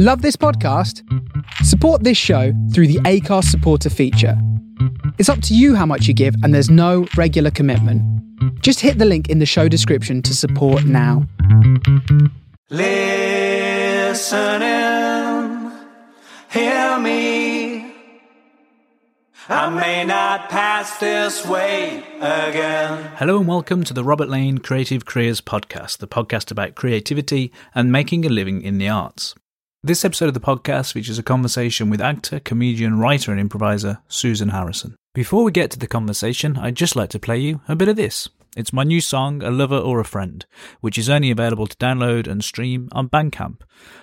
Love this podcast? Support this show through the Acast supporter feature. It's up to you how much you give, and there's no regular commitment. Just hit the link in the show description to support now. Listen Listening, hear me. I may not pass this way again. Hello and welcome to the Robert Lane Creative Careers Podcast, the podcast about creativity and making a living in the arts. This episode of the podcast features a conversation with actor, comedian, writer, and improviser Susan Harrison. Before we get to the conversation, I'd just like to play you a bit of this. It's my new song, A Lover or a Friend, which is only available to download and stream on Bandcamp.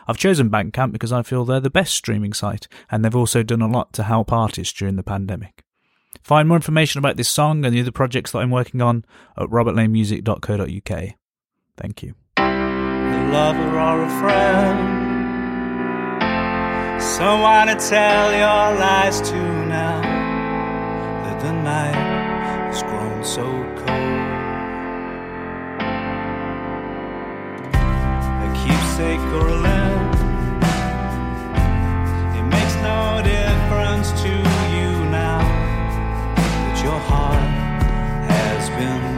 I've chosen Bandcamp because I feel they're the best streaming site, and they've also done a lot to help artists during the pandemic. Find more information about this song and the other projects that I'm working on at robertlanemusic.co.uk. Thank you. A lover or a friend. Someone to tell your lies to now that the night has grown so cold. A keepsake or a limb. It makes no difference to you now that your heart has been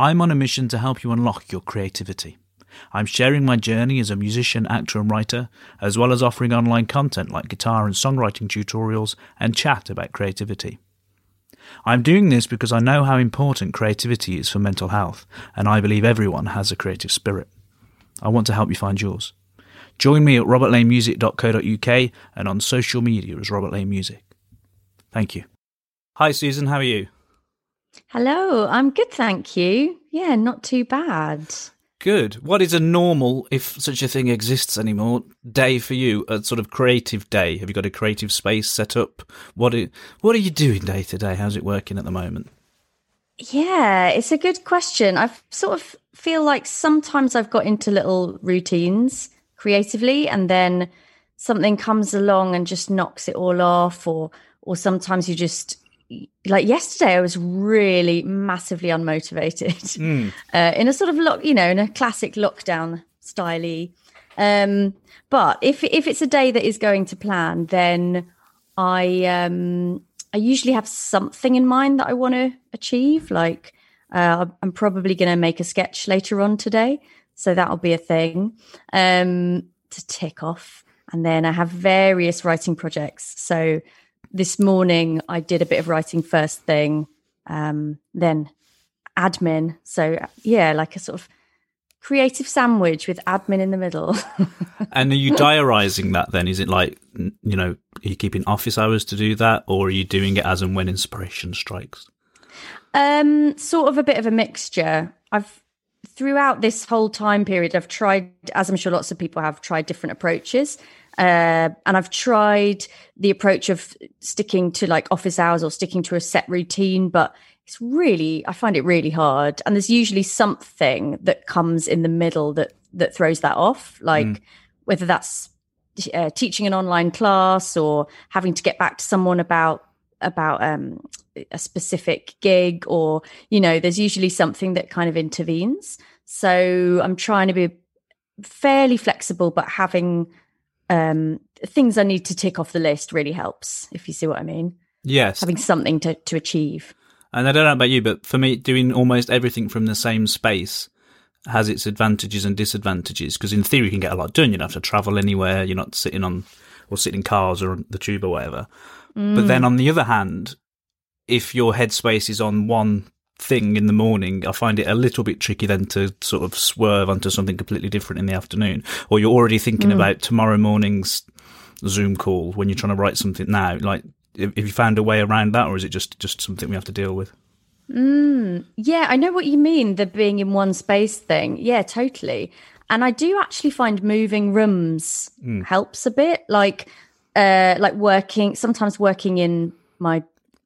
I'm on a mission to help you unlock your creativity. I'm sharing my journey as a musician, actor, and writer, as well as offering online content like guitar and songwriting tutorials and chat about creativity. I'm doing this because I know how important creativity is for mental health, and I believe everyone has a creative spirit. I want to help you find yours. Join me at robertlanemusic.co.uk and on social media as Robert Lane Music. Thank you. Hi, Susan, how are you? Hello, I'm good, thank you. Yeah, not too bad. Good. What is a normal, if such a thing exists anymore, day for you? A sort of creative day? Have you got a creative space set up? What are, what are you doing day to day? How's it working at the moment? Yeah, it's a good question. I sort of feel like sometimes I've got into little routines creatively and then something comes along and just knocks it all off or or sometimes you just like yesterday I was really massively unmotivated uh, in a sort of lock, you know, in a classic lockdown styley. Um, but if if it's a day that is going to plan, then I um, I usually have something in mind that I want to achieve. Like uh, I'm probably going to make a sketch later on today, so that'll be a thing um, to tick off. And then I have various writing projects. So this morning I did a bit of writing first thing, um, then admin. So yeah, like a sort of creative sandwich with admin in the middle. And are you diarising that then? Is it like, you know, are you keeping office hours to do that or are you doing it as and when inspiration strikes? Um, sort of a bit of a mixture. I've throughout this whole time period, I've tried, as I'm sure lots of people have tried different approaches. Uh, and I've tried the approach of sticking to like office hours or sticking to a set routine, but it's really, I find it really hard. And there's usually something that comes in the middle that that throws that off, like whether that's uh, teaching an online class or having to get back to someone about about um, a specific gig or you know there's usually something that kind of intervenes so i'm trying to be fairly flexible but having um, things i need to tick off the list really helps if you see what i mean Yes. having something to, to achieve And I don't know about you, but for me, doing almost everything from the same space has its advantages and disadvantages. Because in theory, you can get a lot done. You don't have to travel anywhere. You're not sitting on or sitting in cars or on the tube or whatever. But then mm. on the other hand, if your headspace is on one thing in the morning, I find it a little bit tricky then to sort of swerve onto something completely different in the afternoon. Or you're already thinking mm. about tomorrow morning's Zoom call when you're trying to write something now. Like, have you found a way around that, or is it just just something we have to deal with? Mm. Yeah, I know what you mean, the being in one space thing. Yeah, totally. And I do actually find moving rooms helps a bit. Like uh like working sometimes working in my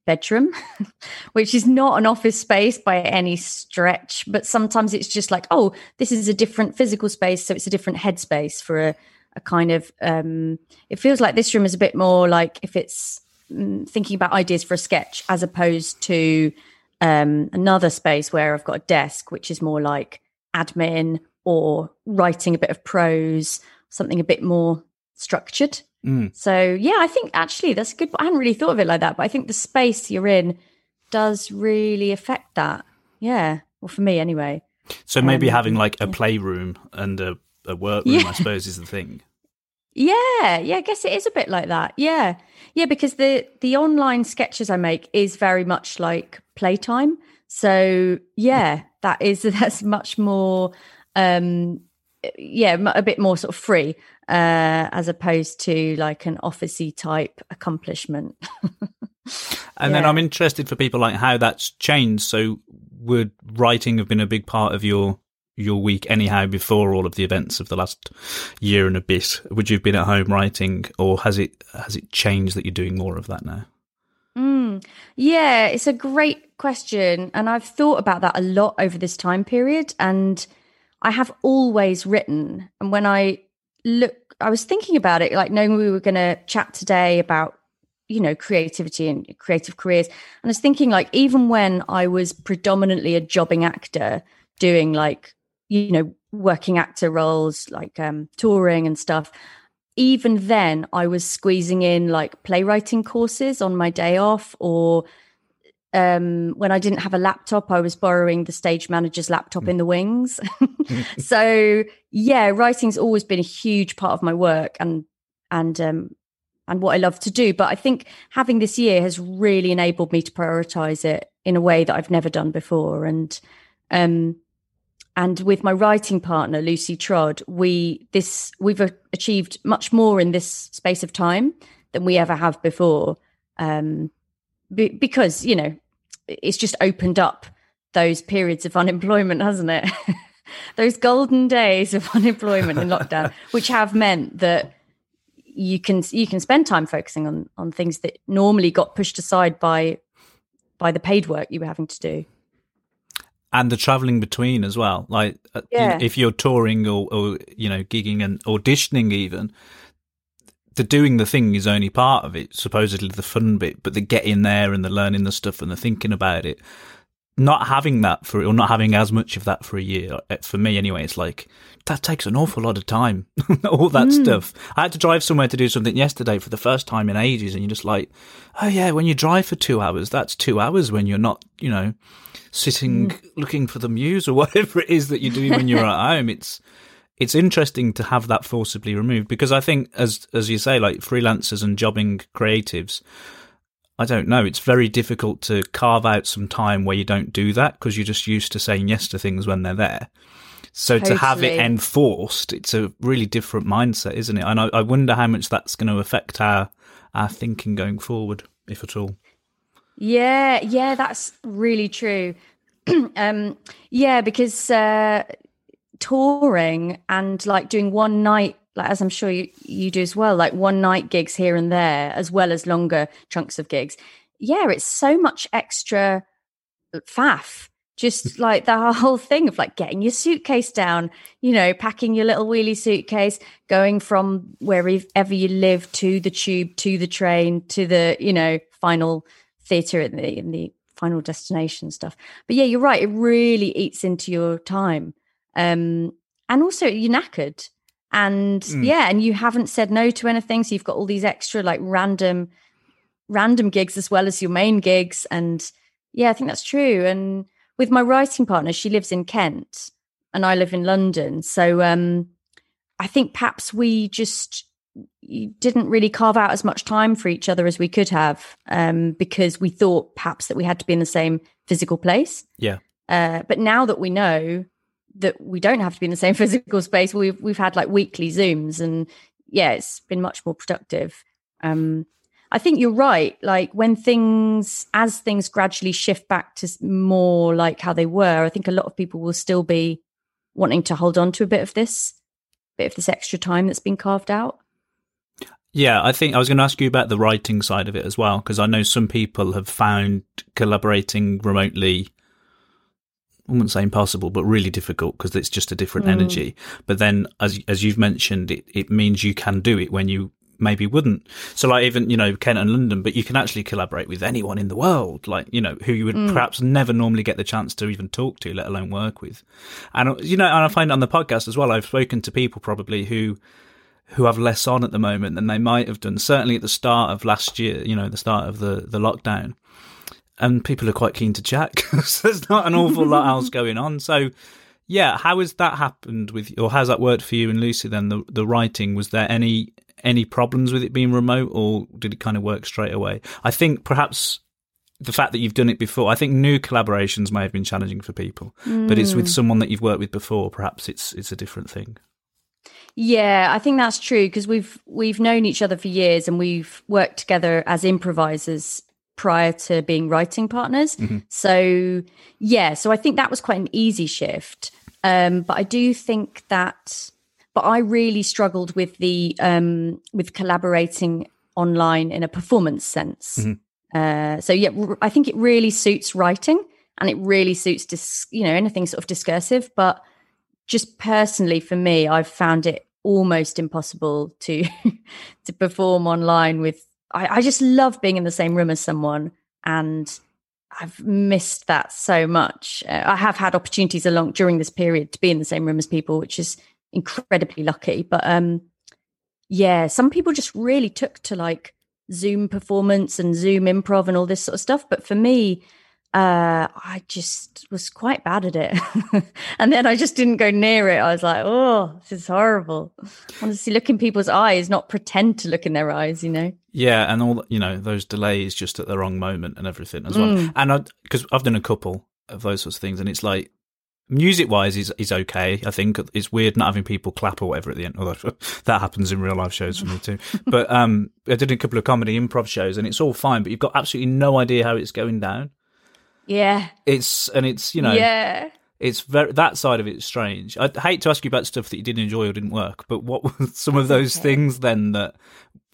bedroom, which is not an office space by any stretch, but sometimes it's just like, oh, this is a different physical space. So it's a different headspace for a, a kind of, um, it feels like this room is a bit more like if it's mm, thinking about ideas for a sketch as opposed to um, another space where I've got a desk, which is more like admin or writing a bit of prose, something a bit more structured. Mm. So yeah, I think actually that's a good. I hadn't really thought of it like that, but I think the space you're in does really affect that. Yeah, well, for me anyway. So maybe Um, having like a playroom and a, a workroom, Yeah. I suppose, is the thing. Yeah, yeah, I guess it is a bit like that. Yeah. Yeah, because the the online sketches I make is very much like playtime. So, yeah, that is that's much more um yeah, a bit more sort of free uh as opposed to like an officey type accomplishment. And then I'm interested for people like how that's changed. So would writing have been a big part of your your week anyhow before all of the events of the last year and a bit? Would you have been at home writing or has it has it changed that you're doing more of that now? Mm. Yeah, it's a great question. And I've thought about that a lot over this time period. And I have always written. And when I look, I was thinking about it, like knowing we were going to chat today about, you know, creativity and creative careers. And I was thinking, like, even when I was predominantly a jobbing actor doing like, you know, working actor roles, like um, touring and stuff, even then I was squeezing in like playwriting courses on my day off or um when I didn't have a laptop I was borrowing the stage manager's laptop in the wings. so yeah, writing's always been a huge part of my work and and um and what I love to do, but I think having this year has really enabled me to prioritize it in a way that I've never done before. And um and with my writing partner lucy Trodd we this we've achieved much more in this space of time than we ever have before. Um because you know it's just opened up those periods of unemployment hasn't it those golden days of unemployment in lockdown which have meant that you can you can spend time focusing on on things that normally got pushed aside by by the paid work you were having to do and the traveling between as well. Like, uh, Yeah. if you're touring or, or you know gigging and auditioning, even the doing the thing is only part of it. Supposedly the fun bit, but the getting there and the learning the stuff and the thinking about it. Not having that for or not having as much of that for a year uh, for me anyway. It's like that takes an awful lot of time. All that stuff. I had to drive somewhere to do something yesterday for the first time in ages, and you're just like, oh yeah, when you drive for two hours, that's two hours when you're not, you know, sitting looking for the muse or whatever it is that you do when you're at home. It's it's interesting to have that forcibly removed because I think as as you say, like freelancers and jobbing creatives, I don't know. It's very difficult to carve out some time where you don't do that because you're just used to saying yes to things when they're there. So to have it enforced, it's a really different mindset, isn't it? And I, I wonder how much that's going to affect our our thinking going forward, if at all. Yeah, yeah, that's really true. um, yeah, because uh, touring and like doing one night, like as I'm sure you, you do as well, like one night gigs here and there, as well as longer chunks of gigs. Yeah, it's so much extra uh, faff. Just hmm. like the whole thing of like getting your suitcase down, you know, packing your little wheelie suitcase, going from wherever you live to the tube, to the train, to the, you know, final theatre in the in the final destination stuff. But yeah, you're right. It really eats into your time, um, and also you're knackered, and Mm. yeah, and you haven't said no to anything, so you've got all these extra like random, random gigs as well as your main gigs, and yeah, I think that's true. And with my writing partner, she lives in Kent, and I live in London, so um, I think perhaps we just didn't really carve out as much time for each other as we could have um, because we thought perhaps that we had to be in the same physical place. Yeah. Uh, but now that we know that we don't have to be in the same physical space, we've we've had like weekly zooms, and yeah, it's been much more productive. Um, I think you're right. Like when things, as things gradually shift back to more like how they were, I think a lot of people will still be wanting to hold on to a bit of this, bit of this extra time that's been carved out. Yeah, I think I was going to ask you about the writing side of it as well, because I know some people have found collaborating remotely, I wouldn't say impossible, but really difficult because it's just a different hmm. energy. But then, as as you've mentioned, it, it means you can do it when you maybe wouldn't. So, like even you know Kent and London, but you can actually collaborate with anyone in the world, like you know who you would hmm. perhaps never normally get the chance to even talk to, let alone work with. And uh, you know, and I find on the podcast as well, I've spoken to people probably who who have less on at the moment than they might have done. Certainly at the start of last year, you know, the start of the the lockdown, and people are quite keen to chat because there's not an awful lot else going on. So. Yeah, how has that happened with, or how's that worked for you and Lucy? Then the the writing was there any any problems with it being remote, or did it kind of work straight away? I think perhaps the fact that you've done it before, I think new collaborations may have been challenging for people, but it's with hmm. someone that you've worked with before. Perhaps it's it's a different thing. Yeah, I think that's true because we've we've known each other for years and we've worked together as improvisers prior to being writing partners. So yeah, so I think that was quite an easy shift. Um, but I do think that, but I really struggled with the um, with collaborating online in a performance sense. Uh, so yeah, r- I think it really suits writing and it really suits dis- you know anything sort of discursive, but just personally for me i've found it almost impossible to to perform online with I, I just love being in the same room as someone and i've missed that so much uh, i have had opportunities along during this period to be in the same room as people which is incredibly lucky but um yeah some people just really took to like zoom performance and zoom improv and all this sort of stuff but for me uh, I just was quite bad at it. and then I just didn't go near it. I was like, oh, this is horrible. See look in people's eyes, not pretend to look in their eyes, you know? Yeah, and all you know those delays just at the wrong moment and everything as well. And because I've done a couple of those sorts of things, and it's like music wise is is okay. I think it's weird not having people clap or whatever at the end. Although that happens in real life shows for me too. But um, I did a couple of comedy improv shows, and it's all fine. But you've got absolutely no idea how it's going down. Yeah. It's and it's you know Yeah. it's very that side of it's strange. I'd hate to ask you about stuff that you didn't enjoy or didn't work, but what were some of those things then that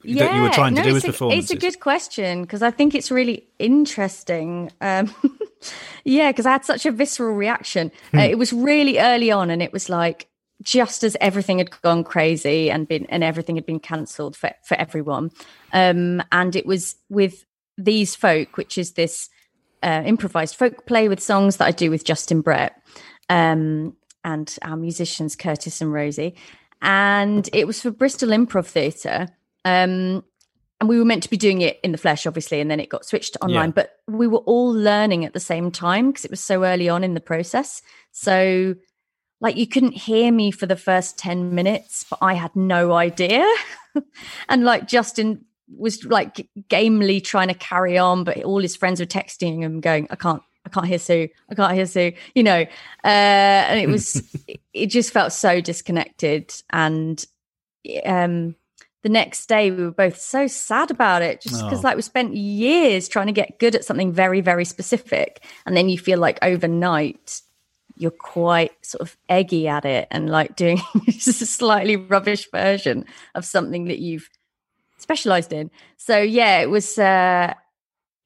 that you were trying to no, do with it's a, performances? It's a good question because I think it's really interesting. Um, yeah, because I had such a visceral reaction. Hmm. Uh, it was really early on, and it was like just as everything had gone crazy and been and everything had been cancelled for for everyone. Um, and it was with these folk, which is this uh, improvised folk play with songs that I do with Justin Brett um, and our musicians Curtis and Rosie. And it was for Bristol Improv Theatre. Um, and we were meant to be doing it in the flesh, obviously, and then it got switched to online. Yeah. But we were all learning at the same time because it was so early on in the process. So, like, you couldn't hear me for the first 10 minutes, but I had no idea. and like, Justin was like gamely trying to carry on, but all his friends were texting him, going, I can't. I can't hear Sue. I can't hear Sue. You know, uh, and it was, it just felt so disconnected. And um, the next day we were both so sad about it just because Oh. like we spent years trying to get good at something very very specific and then you feel like overnight you're quite sort of eggy at it and like doing just a slightly rubbish version of something that you've specialized in so yeah it was uh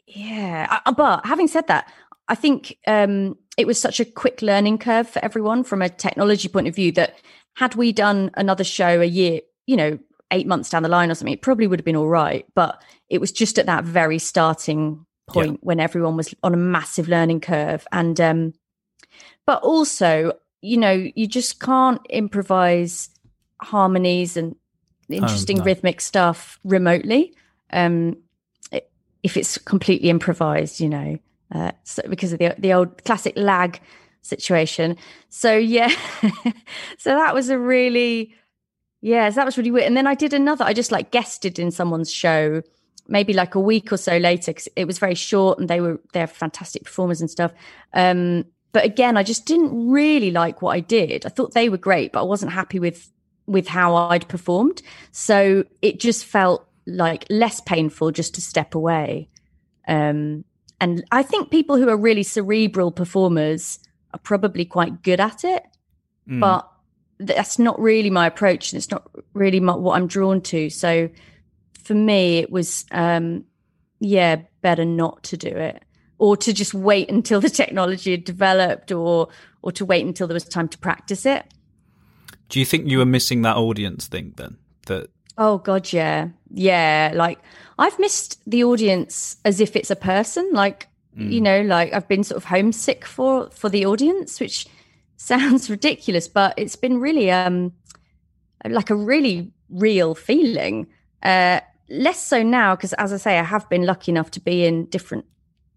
yeah I- but having said that i think um it was such a quick learning curve for everyone from a technology point of view that had we done another show a year you know eight months down the line or something it probably would have been all right but it was just at that very starting point when everyone was on a massive learning curve. And um but also you know you just can't improvise harmonies and interesting no. rhythmic stuff remotely um if it's completely improvised you know uh, so because of the the old classic lag situation. So yeah so that was a really yeah so that was really weird. And then i did another i just like guested in someone's show maybe like a week or so later because it was very short and they were they're fantastic performers and stuff. Um but again i just didn't really like what i did. I thought they were great but i wasn't happy with with how i'd performed. So it just felt like less painful just to step away. Um and i think people who are really cerebral performers are probably quite good at it Mm. but that's not really my approach and it's not really my, what i'm drawn to so for me, it was, um, yeah, better not to do it or to just wait until the technology had developed or or to wait until there was time to practice it. Do you think you were missing that audience thing then? That Oh god, yeah. Yeah, like I've missed the audience as if it's a person, like you know, like I've been sort of homesick for for the audience, which sounds ridiculous, but it's been really um like a really real feeling. Uh less so now because as I say I have been lucky enough to be in different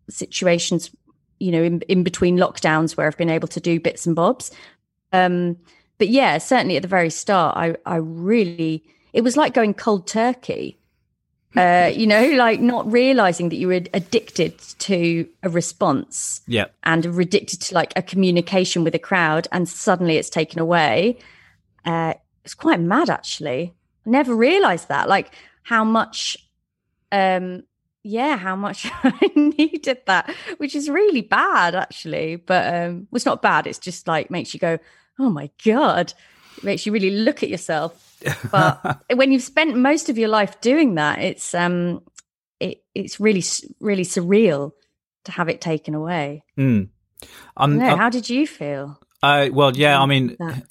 situations you know in, in between lockdowns where I've been able to do bits and bobs. Um but yeah, certainly at the very start I I really it was like going cold turkey. Uh, you know, like not realizing that you were addicted to a response yeah, and addicted to like a communication with a crowd, and suddenly it's taken away. Uh, it's quite mad, actually. I never realized that, like how much, um, yeah, how much I needed that, which is really bad, actually. But um, well, it's not bad. It's just like makes you go, oh my god, it makes you really look at yourself. But when you've spent most of your life doing that, it's um, it, it's really really surreal to have it taken away. Mm. I'm, No, I'm- how did you feel? I well, yeah. I mean, that?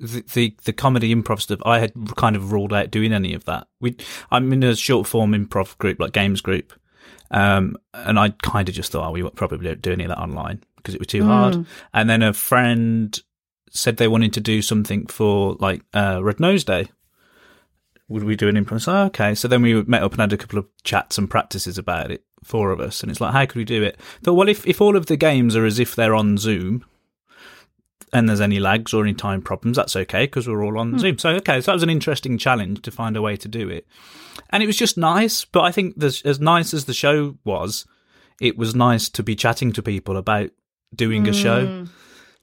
the, the the comedy improv stuff. I had kind of ruled out doing any of that. We, I'm in a short form improv group, like games group, um, and I kind of just thought, oh, we probably don't do any of that online because it was too hard. And then a friend said they wanted to do something for like uh, Red Nose Day. Would we do an improv? So, okay. So then we met up and had a couple of chats and practices about it, four of us. And it's like, how could we do it? Thought, well, if, if all of the games are as if they're on Zoom and there's any lags or any time problems, that's okay because we're all on Zoom. So, okay. So that was an interesting challenge to find a way to do it. And it was just nice. But I think as nice as the show was, it was nice to be chatting to people about doing a show.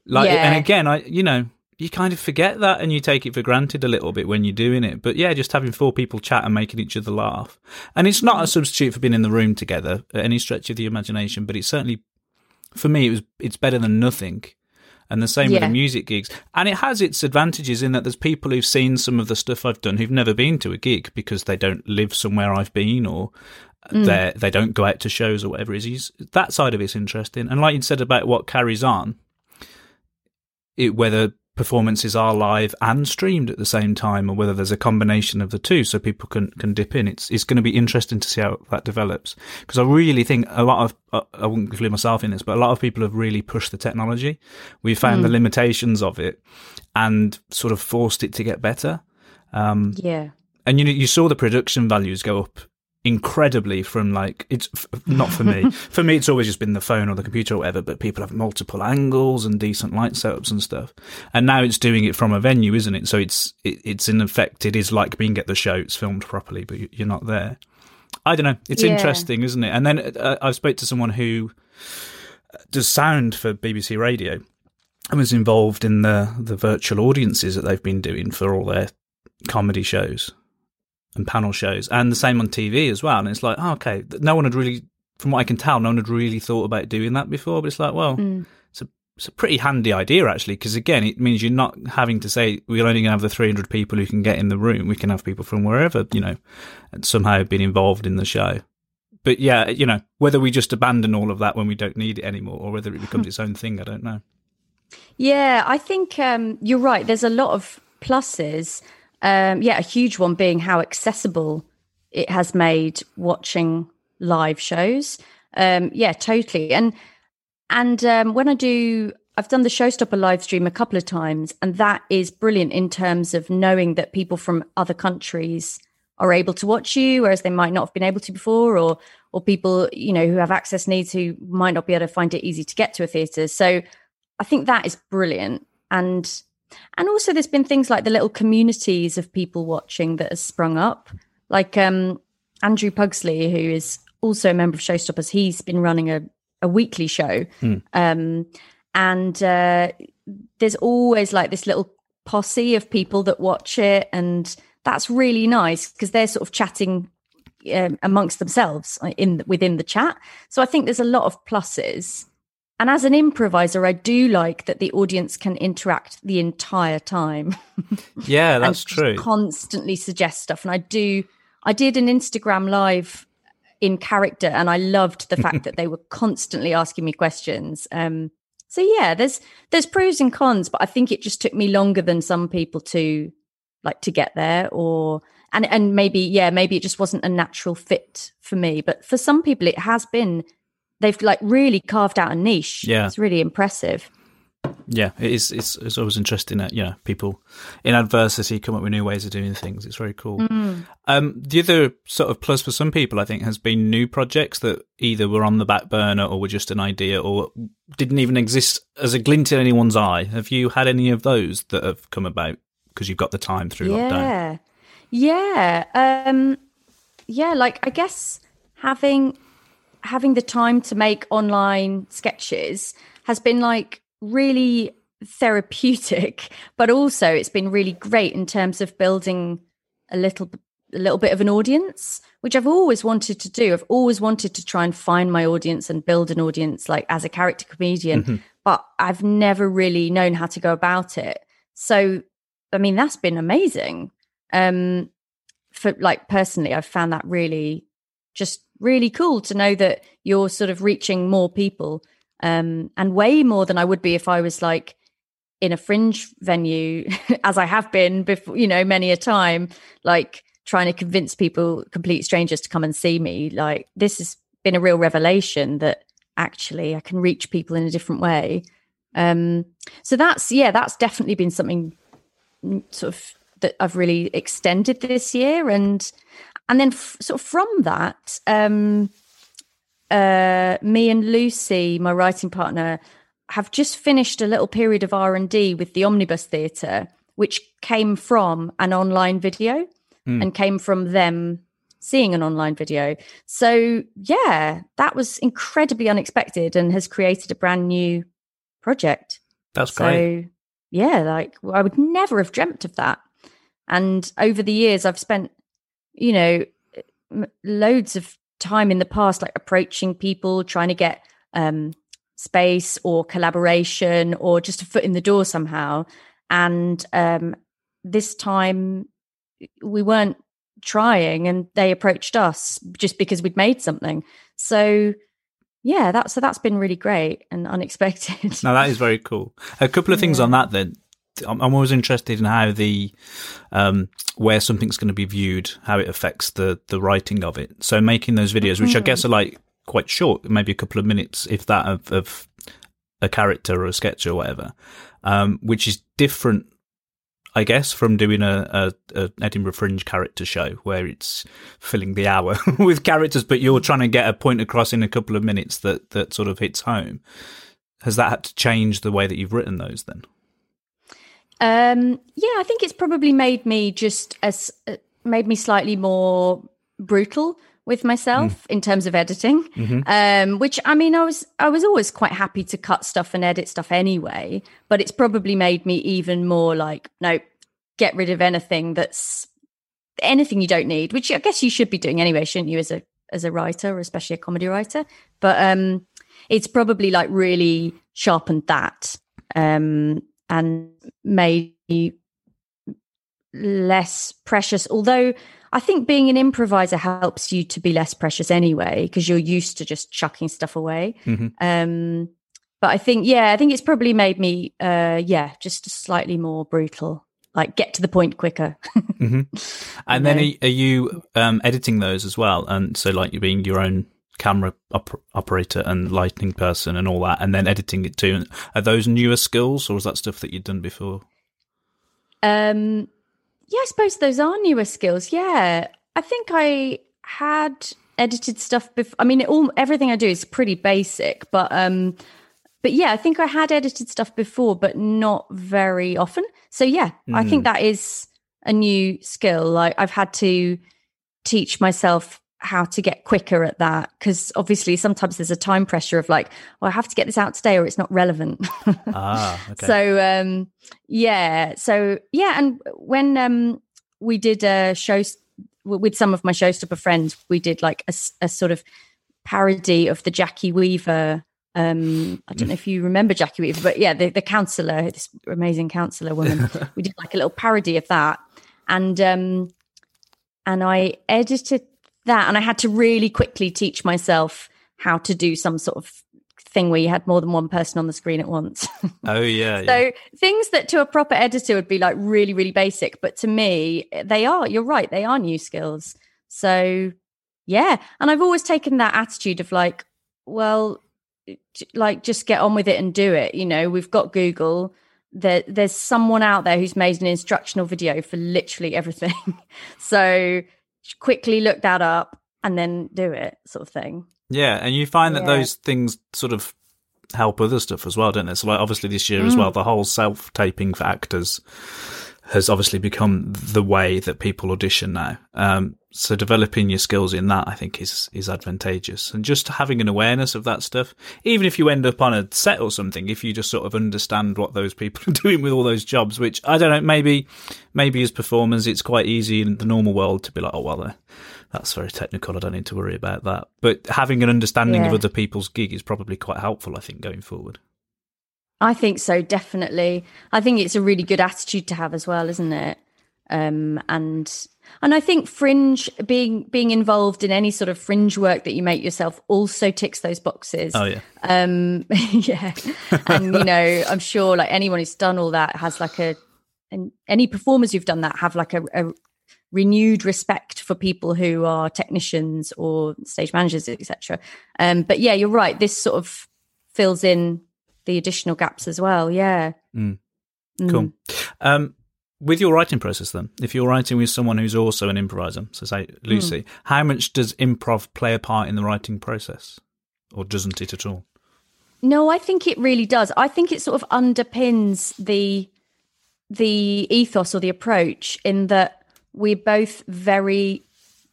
Like, Yeah. and again, I, you know, you kind of forget that and you take it for granted a little bit when you're doing it. But yeah, just having four people chat and making each other laugh. And it's not a substitute for being in the room together at any stretch of the imagination, but it's certainly, for me, it was, it's better than nothing. And the same with the music gigs. And it has its advantages in that there's people who've seen some of the stuff I've done who've never been to a gig because they don't live somewhere I've been or mm. they they don't go out to shows or whatever it is. That side of it's interesting. And like you said about what carries on, it, whether performances are live and streamed at the same time or whether there's a combination of the two so people can, can dip in. It's, it's going to be interesting to see how that develops because I really think a lot of, uh, I wouldn't include myself in this, but a lot of people have really pushed the technology. We found the limitations of it and sort of forced it to get better. Um, Yeah. and you know, you saw the production values go up incredibly from like it's f- not for me. For me it's always just been the phone or the computer or whatever but people have multiple angles and decent light setups and stuff. And now it's doing it from a venue isn't it? So it's it, it's in effect it is like being at the show it's filmed properly but you- you're not there. I don't know. It's Yeah. interesting isn't it? And then uh, i spoke to someone who does sound for bbc radio and was involved in the the virtual audiences that they've been doing for all their comedy shows and panel shows, and the same on TV as well. And it's like, oh, okay, no one had really, from what I can tell, no one had really thought about doing that before. But it's like, well, it's a it's a pretty handy idea actually, because again, it means you're not having to say we're only going to have the 300 people who can get in the room. We can have people from wherever, you know, and somehow been involved in the show. But yeah, you know, whether we just abandon all of that when we don't need it anymore, or whether it becomes its own thing, I don't know. Yeah, I think um, you're right. There's a lot of pluses. Um, yeah, a huge one being how accessible it has made watching live shows. Um, yeah, totally. And and um, when I do, I've done the Showstopper live stream a couple of times, and that is brilliant in terms of knowing that people from other countries are able to watch you, whereas they might not have been able to before, or or people you know who have access needs who might not be able to find it easy to get to a theatre. So I think that is brilliant, and and also there's been things like the little communities of people watching that has sprung up, like um, Andrew Pugsley, who is also a member of Showstoppers. He's been running a a weekly show, um, and uh, there's always like this little posse of people that watch it, and that's really nice because they're sort of chatting um, amongst themselves uh, in within the chat. So I think there's a lot of pluses. And as an improviser, I do like that the audience can interact the entire time. Yeah, that's true. Constantly suggest stuff, and I do. I did an Instagram live in character, and I loved the fact that they were constantly asking me questions. Um, so yeah, there's there's pros and cons, but I think it just took me longer than some people to like to get there, or and and maybe yeah, maybe it just wasn't a natural fit for me. But for some people, it has been. They've like really carved out a niche. Yeah. it's really impressive. Yeah, it is. It's, it's always interesting that you know people in adversity come up with new ways of doing things. It's very cool. Um, the other sort of plus for some people, I think, has been new projects that either were on the back burner or were just an idea or didn't even exist as a glint in anyone's eye. Have you had any of those that have come about because you've got the time through lockdown? Yeah. Yeah. Um yeah, like I guess having having the time to make online sketches has been like really therapeutic, but also it's been really great in terms of building a little a little bit of an audience, which I've always wanted to do. I've always wanted to try and find my audience and build an audience like as a character comedian, but I've never really known how to go about it. So I mean that's been amazing. Um for like personally I've found that really just really cool to know that you're sort of reaching more people um and way more than I would be if I was like in a fringe venue as I have been before you know many a time like trying to convince people complete strangers to come and see me. Like this has been a real revelation that actually I can reach people in a different way. Um so that's yeah that's definitely been something mm, sort of that I've really extended this year and and then f- sort of from that um uh me and Lucy my writing partner have just finished a little period of R&D with the Omnibus Theatre which came from an online video and came from them seeing an online video. So, yeah, that was incredibly unexpected and has created a brand new project. That's great. Yeah, like I would never have dreamt of that. And over the years, I've spent, you know, m- loads of time in the past, like approaching people, trying to get um, space or collaboration or just a foot in the door somehow. And um, this time, we weren't trying, and they approached us just because we'd made something. So, yeah, that's so that's been really great and unexpected. now that is very cool. A couple of things on that then. I'm I'm always interested in how the um, where something's going to be viewed, how it affects the the writing of it. So making those videos, which I guess are like quite short, maybe a couple of minutes, if that, of, of a character or a sketch or whatever, um, which is different, I guess, from doing a, a, a Edinburgh Fringe character show where it's filling the hour with characters, but you're trying to get a point across in a couple of minutes that that sort of hits home. Has that had to change the way that you've written those then? Um, yeah, I think it's probably made me just as uh, made me slightly more brutal with myself in terms of editing. Um, which I mean, I was I was always quite happy to cut stuff and edit stuff anyway, but it's probably made me even more like, no, get rid of anything that's anything you don't need, which I guess you should be doing anyway, shouldn't you, as a as a writer, or especially a comedy writer. But um, it's probably like really sharpened that um, and maybe less precious. Although I think being an improviser helps you to be less precious anyway, because you're used to just chucking stuff away. Um, but I think, yeah, I think it's probably made me, uh, yeah, just slightly more brutal. Like get to the point quicker. And then are, are you um, editing those as well? And so, like, you're being your own camera op- operator and lighting person and all that, and then editing it too. Are those newer skills, or is that stuff that you'd done before? Um, yeah, I suppose those are newer skills. Yeah, I think I had edited stuff before. I mean, it all everything I do is pretty basic, but um, but yeah, I think I had edited stuff before, but not very often. So yeah, I think that is a new skill. Like I've had to teach myself how to get quicker at that because obviously sometimes there's a time pressure of like, well, I have to get this out today or it's not relevant. Ah, okay. So um yeah, so yeah, and when um we did a show with some of my showstopper friends, we did like a sort of parody of the Jackie Weaver. Um, I don't know if you remember Jackie Weaver, but yeah, the, the counselor, this amazing counselor woman. we did like a little parody of that, and um, and I edited that, and I had to really quickly teach myself how to do some sort of thing where you had more than one person on the screen at once. Oh yeah. yeah. so things that to a proper editor would be like really, really basic, but to me, they are. You're right, they are new skills. So yeah, and I've always taken that attitude of like, well, like just get on with it and do it. You know, we've got Google. There, there's someone out there who's made an instructional video for literally everything. so quickly look that up and then do it, sort of thing. Yeah, and you find that Yeah. those things sort of help other stuff as well, don't they? So, like, obviously, this year as Mm. well, the whole self taping for actors has obviously become the way that people audition now. Um, so, developing your skills in that, I think, is is advantageous, and just having an awareness of that stuff. Even if you end up on a set or something, if you just sort of understand what those people are doing with all those jobs, which I don't know, maybe maybe as performers, it's quite easy in the normal world to be like, oh well. Uh, that's very technical. I don't need to worry about that. But having an understanding of other people's gig is probably quite helpful, I think, going forward. I think so, definitely. I think it's a really good attitude to have as well, isn't it? Um, and and I think fringe being being involved in any sort of fringe work that you make yourself also ticks those boxes. Oh yeah, Um, yeah, and you know, I'm sure like anyone who's done all that has like a, and any performers who've done that have like a, a renewed respect for people who are technicians or stage managers, etc. Um, but yeah, you're right. This sort of fills in the additional gaps as well. Yeah. Mm. Mm. cool. Um, with your writing process, then, if you're writing with someone who's also an improviser, so say Lucy, how much does improv play a part in the writing process, or doesn't it at all? No, I think it really does. I think it sort of underpins the the ethos or the approach in that we're both very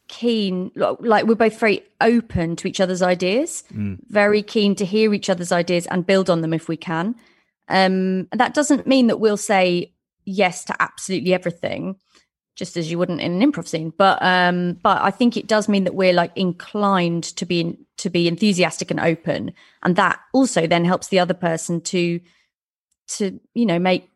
keen like we're both very open to each other's ideas very keen to hear each other's ideas and build on them if we can. Um and that doesn't mean that we'll say yes to absolutely everything just as you wouldn't in an improv scene but um but i think it does mean that we're like inclined to be to be enthusiastic and open and that also then helps the other person to to you know make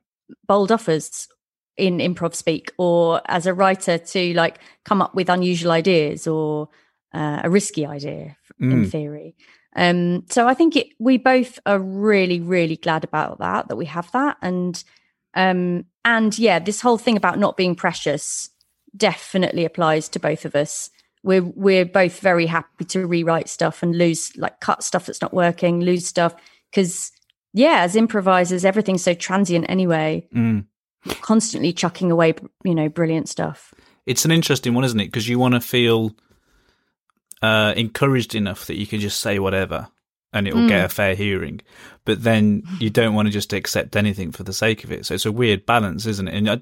bold offers in improv speak or as a writer to like come up with unusual ideas or uh, a risky idea f- in Mm. theory. Um so i think it we both are really really glad about that that we have that. And um and yeah this whole thing about not being precious definitely applies to both of us. We're we're both very happy to rewrite stuff and lose like cut stuff that's not working lose stuff. Because yeah as improvisers everything's so transient anyway. Mm. Constantly chucking away you know brilliant stuff It's an interesting one, isn't it? Because you want to feel uh, encouraged enough that you can just say whatever and it will get a fair hearing, but then you don't want to just accept anything for the sake of it. So it's a weird balance, isn't it? And I,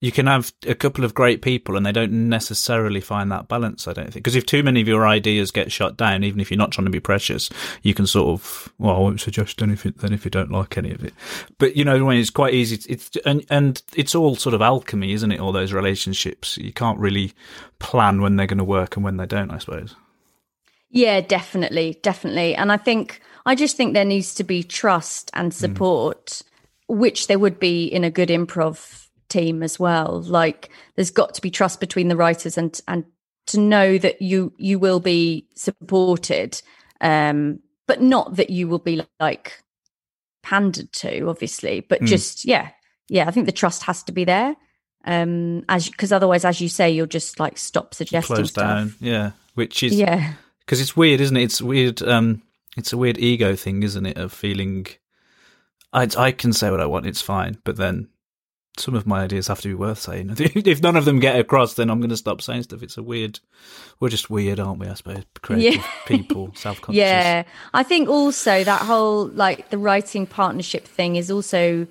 you can have a couple of great people and they don't necessarily find that balance, I don't think. Because if too many of your ideas get shut down, even if you're not trying to be precious, you can sort of, well, I won't suggest anything then if you don't like any of it. But you know, when it's quite easy, it's, and, and it's all sort of alchemy, isn't it? All those relationships. You can't really plan when they're going to work and when they don't, I suppose. yeah definitely definitely and i think i just think there needs to be trust and hmm. support which there would be in a good improv team as well like there's got to be trust between the writers and and to know that you you will be supported um but not that you will be like pandered to obviously but Mm. just yeah yeah i think the trust has to be there um as because otherwise as you say you'll just like stop suggesting Close stuff down. Yeah. Which is, yeah because it's weird, isn't it? It's weird. Um, it's a weird ego thing, isn't it? Of feeling, I I can say what I want, it's fine, but then some of my ideas have to be worth saying. If none of them get across, then I'm going to stop saying stuff. It's a weird. We're just weird, aren't we? I suppose creative Yeah. people, self conscious. Yeah, I think also that whole like the writing partnership thing is also,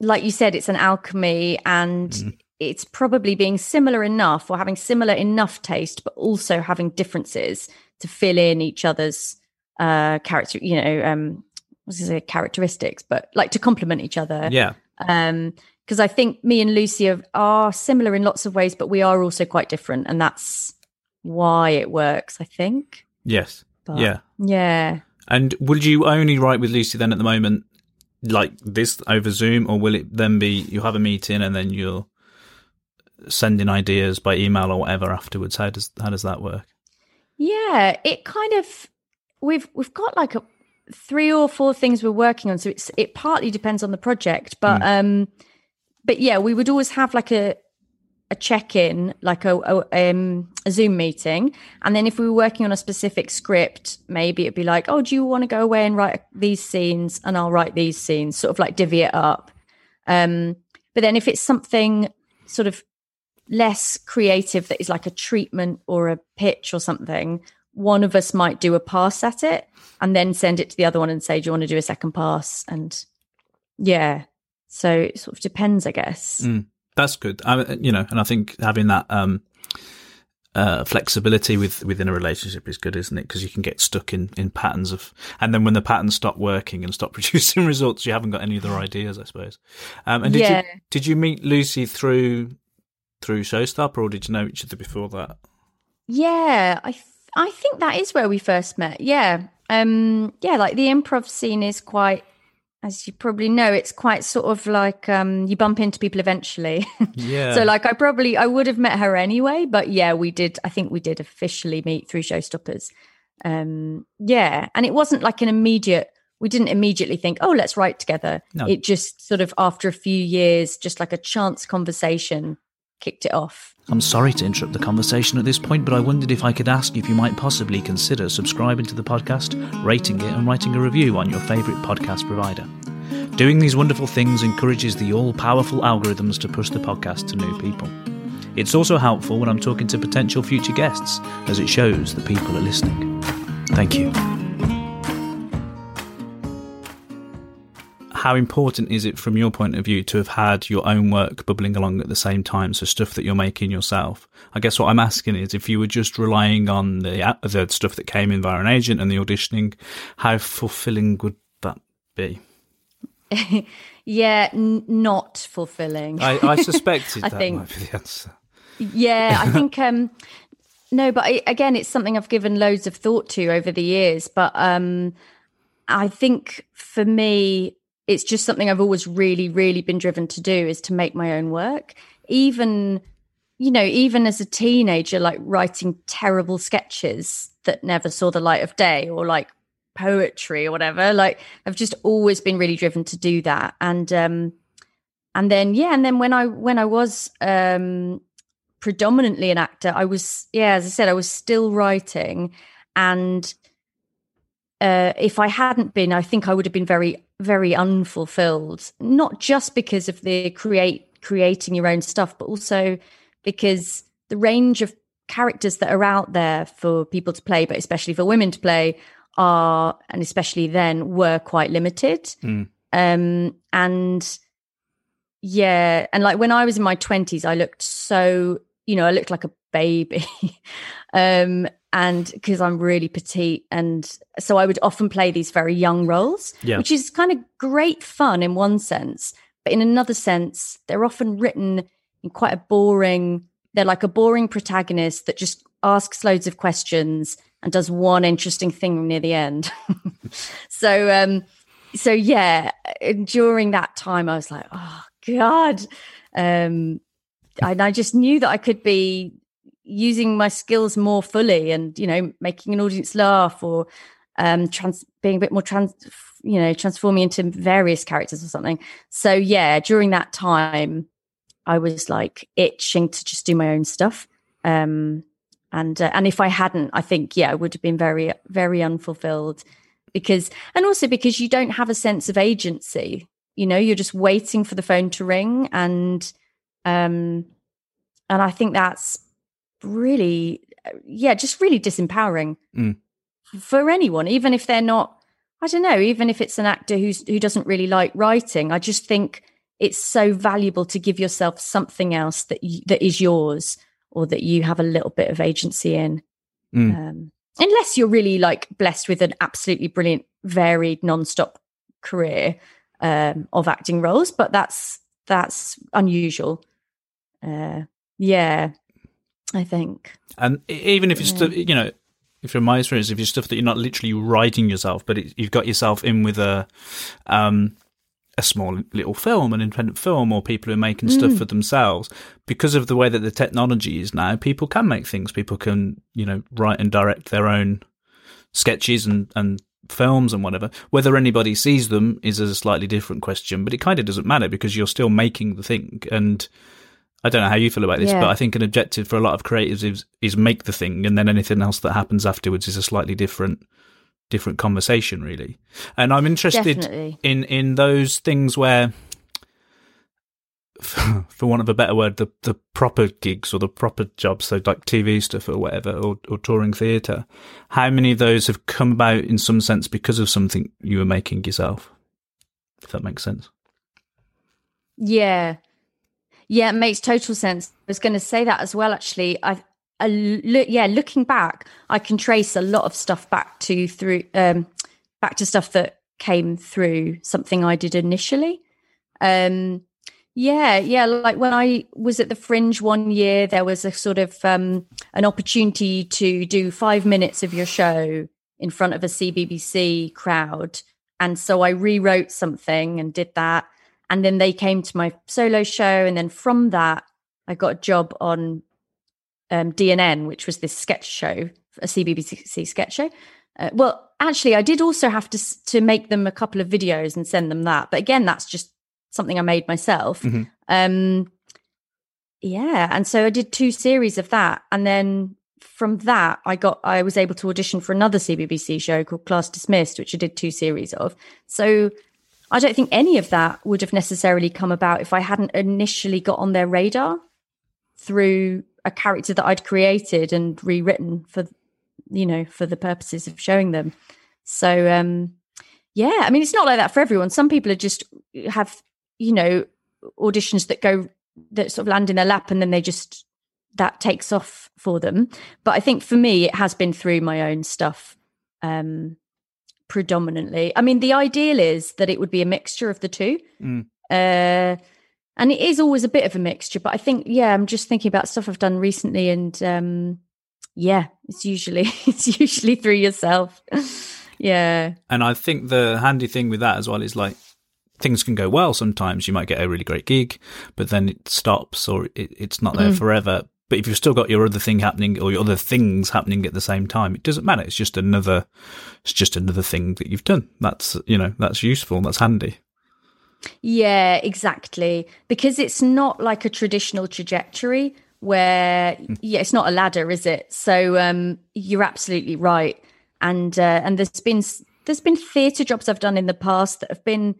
like you said, it's an alchemy and Mm-hmm. it's probably being similar enough or having similar enough taste, but also having differences to fill in each other's uh character, you know, um, what's say characteristics, but like to complement each other. Yeah. Um, because I think me and Lucy are, are similar in lots of ways, but we are also quite different, and that's why it works. I think. Yes. But, yeah. Yeah. And would you only write with Lucy then at the moment, like this over Zoom, or will it then be you have a meeting and then you'll sending ideas by email or whatever afterwards? How does how does that work? Yeah, it kind of we've we've got like a three or four things we're working on, so it's it partly depends on the project, but um, but yeah, we would always have like a a check in, like a a, um, a Zoom meeting, and then if we were working on a specific script, maybe it'd be like, oh, do you want to go away and write these scenes, and I'll write these scenes, sort of like divvy it up. Um, but then if it's something sort of less creative that is like a treatment or a pitch or something, one of us might do a pass at it and then send it to the other one and say, Do you want to do a second pass? And yeah. So it sort of depends, I guess. Mm, that's good. I, you know, and I think having that um, uh, flexibility with within a relationship is good, isn't it? Because you can get stuck in in patterns of, and then when the patterns stop working and stop producing results, you haven't got any other ideas, I suppose. Um, and did Yeah. you did you meet Lucy through through Showstopper, or did you know each other before that? Yeah, I th- I think that is where we first met. Yeah. Um yeah, like the improv scene is quite as you probably know, it's quite sort of like um you bump into people eventually. Yeah. so like I probably I would have met her anyway, but yeah, we did I think we did officially meet through Showstoppers. Um yeah, and it wasn't like an immediate we didn't immediately think, "Oh, let's write together." No. It just sort of after a few years just like a chance conversation kicked it off. I'm sorry to interrupt the conversation at this point, but I wondered if I could ask if you might possibly consider subscribing to the podcast, rating it, and writing a review on your favourite podcast provider. Doing these wonderful things encourages the all powerful algorithms to push the podcast to new people. It's also helpful when I'm talking to potential future guests, as it shows that people are listening. Thank you. How important is it from your point of view to have had your own work bubbling along at the same time? So stuff that you're making yourself. I guess what I'm asking is if you were just relying on the the stuff that came in via an agent and the auditioning, how fulfilling would that be? Yeah, n- not fulfilling. I, I suspected I that think- might be the answer. Yeah, I think um no, but I, again, it's something I've given loads of thought to over the years. But um I think for me, it's just something I've always really, really been driven to do is to make my own work. Even, you know, even as a teenager, like writing terrible sketches that never saw the light of day or like poetry or whatever. Like I've just always been really driven to do that. And um and then yeah, and then when I when I was um predominantly an actor i was yeah as i said i was still writing and uh, if i hadn't been i think i would have been very very unfulfilled not just because of the create creating your own stuff but also because the range of characters that are out there for people to play but especially for women to play are and especially then were quite limited Mm. um and yeah and like when i was in my 20s i looked so you know i looked like a baby um and because i'm really petite and so i would often play these very young roles Yeah. which is kind of great fun in one sense but in another sense they're often written in quite a boring they're like a boring protagonist that just asks loads of questions and does one interesting thing near the end so um so yeah during that time i was like oh god um and i just knew that i could be using my skills more fully and you know making an audience laugh or um trans being a bit more trans you know transforming into various characters or something. So yeah during that time i was like itching to just do my own stuff. Um and uh, and if i hadn't i think yeah i would have been very very unfulfilled because and also because you don't have a sense of agency. You know you're just waiting for the phone to ring and um and i think that's really uh, yeah just really disempowering Mm. for anyone even if they're not i don't know even if it's an actor who's who doesn't really like writing i just think it's so valuable to give yourself something else that you, that is yours or that you have a little bit of agency in Mm. um, unless you're really like blessed with an absolutely brilliant varied non-stop career um, of acting roles but that's that's unusual uh, yeah i think And even if it's stuff, you know, if from my experience, if it's stuff that you're not literally writing yourself, but it, you've got yourself in with a, um, a small little film, an independent film, or people who are making stuff for themselves. Because of the way that the technology is now, people can make things. People can, you know, write and direct their own sketches and, and films and whatever. Whether anybody sees them is a slightly different question, but it kind of doesn't matter because you're still making the thing. And I don't know how you feel about this, Yeah. but I think an objective for a lot of creatives is, is make the thing, and then anything else that happens afterwards is a slightly different different conversation, really. And I'm interested Definitely. in in those things where for want of a better word the the proper gigs or the proper jobs so like tv stuff or whatever or, or touring theatre how many of those have come about in some sense because of something you were making yourself if that makes sense Yeah. Yeah, it makes total sense. I was going to say that as well, actually. I, I look, yeah, looking back, I can trace a lot of stuff back to through, um, back to stuff that came through something I did initially. Um, yeah, yeah. Like when I was at the Fringe one year, there was a sort of um, an opportunity to do five minutes of your show in front of a CBBC crowd, and so I rewrote something and did that. And then they came to my solo show, and then from that, I got a job on um, DNN, which was this sketch show, a CBBC sketch show. Uh, well, actually, I did also have to to make them a couple of videos and send them that. But again, that's just something I made myself. Mhm. Um, yeah, and so I did two series of that, and then from that, I got I was able to audition for another CBBC show called Class Dismissed, which I did two series of. So I don't think any of that would have necessarily come about if I hadn't initially got on their radar through a character that I'd created and rewritten for you know for the purposes of showing them. So um yeah, I mean it's not like that for everyone. Some people are just have you know auditions that go that sort of land in their lap and then they just that takes off for them. But I think for me it has been through my own stuff um predominantly. I mean the ideal is that it would be a mixture of the two. Mm. Uh and it is always a bit of a mixture, but I think yeah, I'm just thinking about stuff I've done recently and um yeah, it's usually it's usually through yourself. yeah. and i think the handy thing with that as well is like things can go well sometimes you might get a really great gig but then it stops or it, it's not there forever but if you've still got your other thing happening or your other things happening at the same time it doesn't matter it's just another it's just another thing that you've done that's you know that's useful that's handy Yeah, exactly. Because it's not like a traditional trajectory where yeah, it's not a ladder, is it? So um you're absolutely right. And uh, and there's been there's been theatre jobs I've done in the past that have been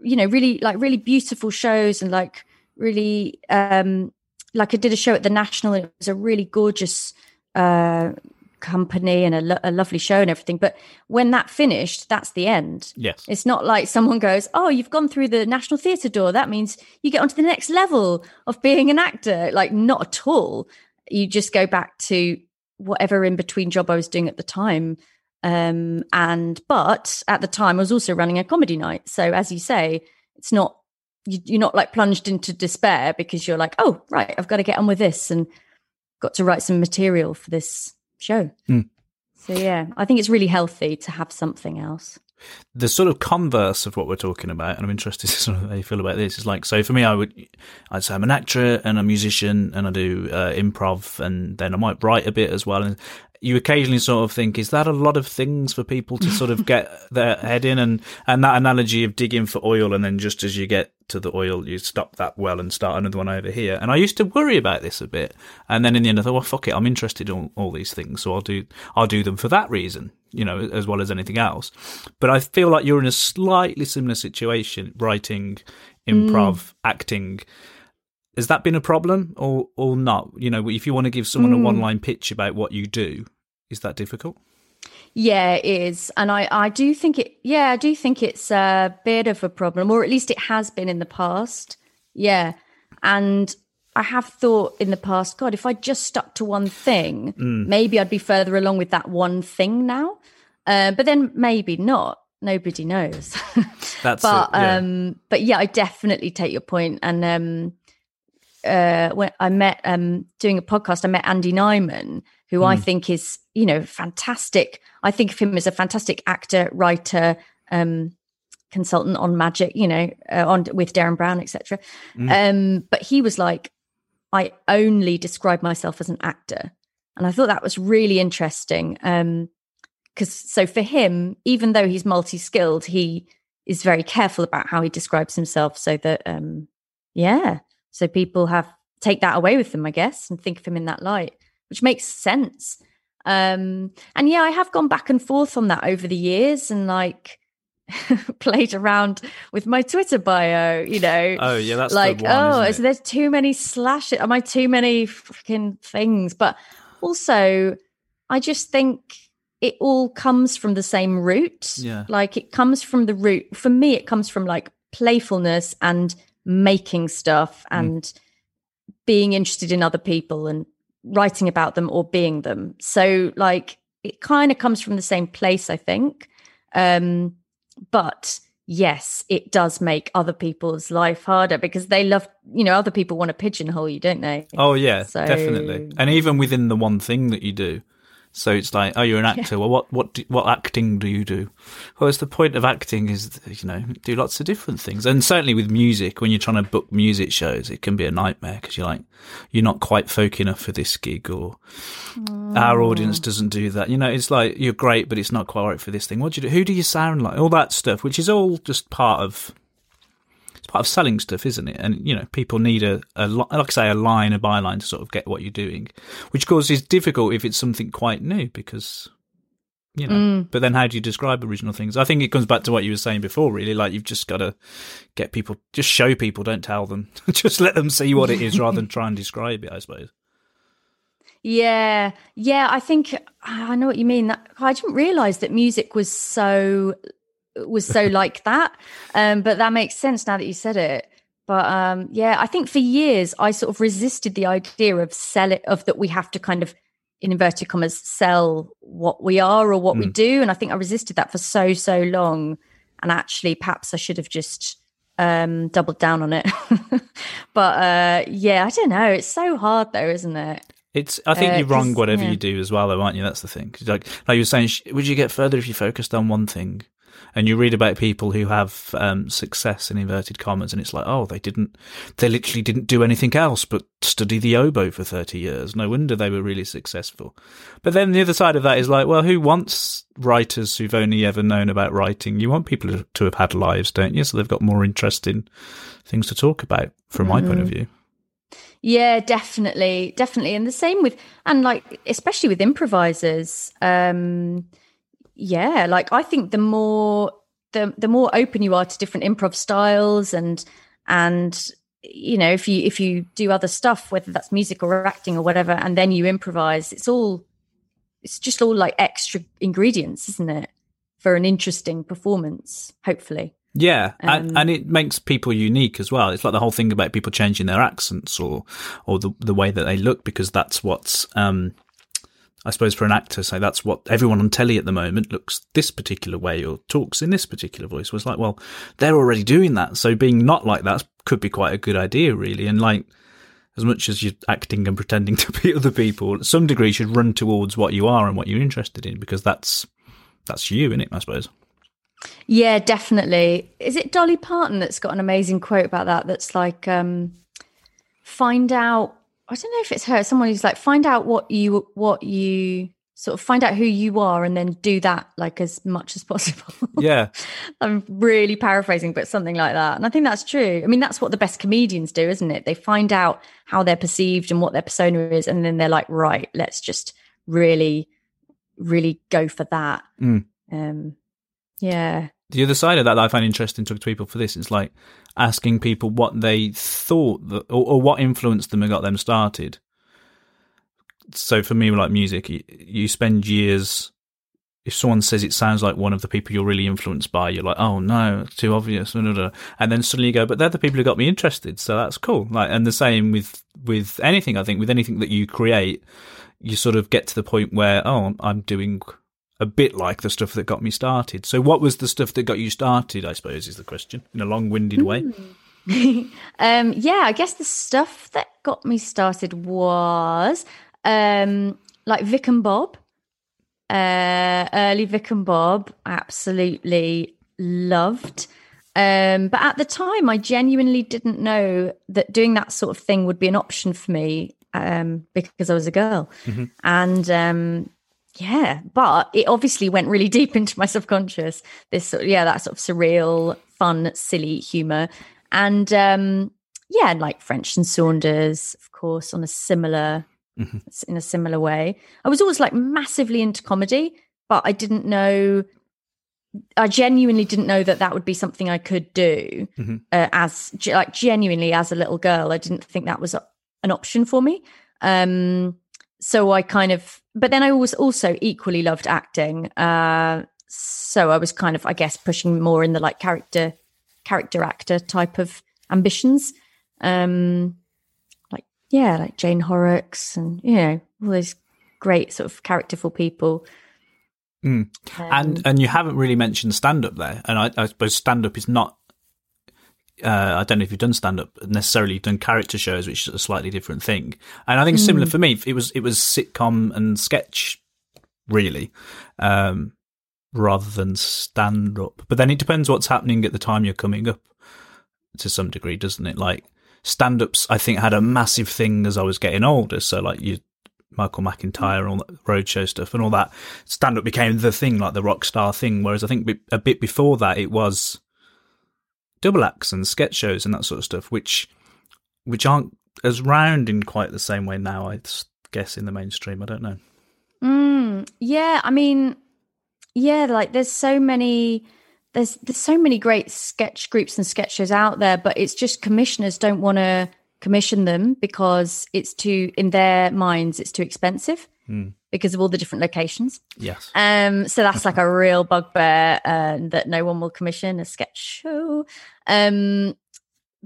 you know really like really beautiful shows and like really um like I did a show at the National and it was a really gorgeous uh company and a, lo- a lovely show and everything but when that finished that's the end yes it's not like someone goes, Oh, you've gone through the National Theatre door. That means you get onto the next level of being an actor. Like, not at all. You just go back to whatever in between job I was doing at the time. Um, and, but at the time, I was also running a comedy night. So, as you say, it's not, you're not like plunged into despair because you're like, Oh, right, I've got to get on with this and got to write some material for this show. Mm. So, yeah, I think it's really healthy to have something else. the sort of converse of what we're talking about, and I'm interested in sort of how you feel about this. Is like, so for me, I would, I'd say I'm an actor and a musician, and I do uh, improv, and then I might write a bit as well. And you occasionally sort of think, is that a lot of things for people to sort of get their head in? And and that analogy of digging for oil, and then just as you get to the oil, you stop that well and start another one over here. And I used to worry about this a bit, and then in the end, I thought, well, fuck it, I'm interested in all, all these things, so I'll do I'll do them for that reason you know, as well as anything else. But I feel like you're in a slightly similar situation, writing, hmm. improv, acting. Has that been a problem or or not? You know, if you want to give someone a hmm. one line pitch about what you do, is that difficult? Yeah, it is. And I, I do think it, yeah, I do think it's a bit of a problem, or at least it has been in the past. Yeah. And I have thought in the past, God, if I just stuck to one thing, maybe I'd be further along with that one thing now. Uh, but then maybe not. Nobody knows. That's but it, yeah. um but yeah i definitely take your point. point and um uh when i met um doing a podcast i met andy nyman who i think is you know fantastic i think of him as a fantastic actor writer um consultant on magic, you know, uh, on with Derren Brown, etc. Um, but he was like, I only describe myself as an actor, and I thought that was really interesting. Um, because so for him, even though he's multi-skilled, he is very careful about how he describes himself, so that um, yeah, so people have take that away with them, I guess, and think of him in that light, which makes sense. Um, and yeah, I have gone back and forth on that over the years, and like played around with my Twitter bio, you know. Oh yeah, that's like, one, oh, it? there too many slashes? Am I too many freaking things? But also, I just think it all comes from the same root. Yeah. Like it comes from the root. For me, it comes from like playfulness and making stuff Mm. and being interested in other people and writing about them or being them. So like it kind of comes from the same place, I think. Um, but yes, it does make other people's life harder because they love, you know, other people want to pigeonhole you, don't they? Oh yeah, So- definitely. And even within the one thing that you do. So it's like, oh, you're an actor. Well, what what do, what acting do you do? Well, it's the point of acting is you know do lots of different things, and certainly with music, when you're trying to book music shows, it can be a nightmare because you're like you're not quite folk enough for this gig, or our oh. audience doesn't do that. You know, it's like you're great, but it's not quite right for this thing. What do you do? Who do you sound like? All that stuff, which is all just part of part of selling stuff, isn't it? And you know, people need a, a like I say, a line, a byline to sort of get what you're doing, which of course is difficult if it's something quite new because you know. Mm. But then, how do you describe original things? I think it comes back to what you were saying before, really. Like you've just got to get people, just show people, don't tell them, just let them see what it is rather than try and describe it. I suppose. Yeah, yeah. I think I know what you mean. I didn't realize that music was so was so like that. Um, but that makes sense now that you said it. But um, yeah, I think for years I sort of resisted the idea of sell it of that we have to kind of in inverted commas sell what we are or what we do, and I think I resisted that for so so long. And actually, perhaps I should have just um doubled down on it. but uh yeah, I don't know. It's so hard though, isn't it? It's. I think Uh, you're wrong. whatever yeah. you do as well, though, aren't you? That's the thing. like, like you were saying, would you get further if you focused on one thing? And you read about people who have um, success in inverted commas, and it's like, oh, they didn't, they literally didn't do anything else but study the oboe for thirty years. No wonder they were really successful. But then the other side of that is like, well, who wants writers who've only ever known about writing? You want people to- to have had lives, don't you? So they've got more interesting things to talk about, from my point of view. Yeah, definitely, definitely, and the same with and like especially with improvisers. Um, yeah, like I think the more the the more open you are to different improv styles and and you know if you if you do other stuff whether that's music or acting or whatever and then you improvise it's all it's just all like extra ingredients isn't it for an interesting performance hopefully Yeah, and, Um, and it makes people unique as well. It's like the whole thing about people changing their accents or or the the way that they look because that's what's um I suppose for an actor, say that's what everyone on telly at the moment looks this particular way or talks in this particular voice. Was like, well, they're already doing that, so being not like that could be quite a good idea, really. And like, as much as you're acting and pretending to be other people, some degree, you should run towards what you are and what you're interested in because that's that's you, it I suppose. Yeah, definitely. Is it Dolly Parton that's got an amazing quote about that? That's like, um, find out. I don't know if it's her. Someone who's like, find out what you what you sort of find out who you are, and then do that like as much as possible. Yeah. I'm really paraphrasing, but something like that. And I think that's true. I mean, that's what the best comedians do, isn't it? They find out how they're perceived and what their persona is, and then they're like, right, let's just really, really go for that. Mm. Um, yeah. the other side of that, that I find interesting to to people for this is like asking people what they thought that, or, or what influenced them and got them started. So for me, like music, you, you spend years. If someone says it sounds like one of the people you're really influenced by, you're like, oh no, it's too obvious, and then suddenly you go, but they're the people who got me interested, so that's cool. Like, and the same with with anything. I think with anything that you create, you sort of get to the point where, oh, I'm doing a bit like the stuff that got me started. So, what was the stuff that got you started? I suppose is the question in a long-winded way. Um, yeah, I guess the stuff that got me started was um, like Vic and Bob, uh, early Vic and Bob. Absolutely loved. Um, but at the time, I genuinely didn't know that doing that sort of thing would be an option for me um, because I was a girl. Mhm. And um, yeah, but it obviously went really deep into my subconscious. This, sort yeah, that sort of surreal, fun, silly humor, and um, yeah, and like French and Saunders, of course, on a similar Mhm. in a similar way. I was always like massively into comedy, but I didn't know. I genuinely didn't know that that would be something I could do Mhm. uh, as like genuinely as a little girl. I didn't think that was a, an option for me. Um, so I kind of, but then I was also equally loved acting. Uh, so I was kind of, I guess, pushing more in the like character, character actor type of ambitions. Um, like yeah, like Jane Horrocks and you know all those great sort of characterful people. Mm. Um, and and you haven't really mentioned stand up there, and I, I suppose stand up is not. Uh, I don't know if you've done stand up necessarily. You've done character shows, which is a slightly different thing. And I think it's similar for me. It was it was sitcom and sketch, really, um, rather than stand up. But then it depends what's happening at the time you're coming up, to some degree, doesn't it? Like stand ups, I think had a massive thing as I was getting older. So like you, Michael McIntyre, and all that roadshow stuff, and all that stand up became the thing, like the rock star thing. Whereas I think a bit before that, it was double acts and sketch shows and that sort of stuff, which which aren't as round in quite the same way now. I guess in the mainstream, I don't know. Mm, yeah, I mean, yeah, like there's so many there's there's so many great sketch groups and sketch shows out there, but it's just commissioners don't want to commission them because it's too in their minds it's too expensive Mm. Because of all the different locations. Yes. Um, so that's like a real bugbear uh, that no one will commission a sketch show. Um,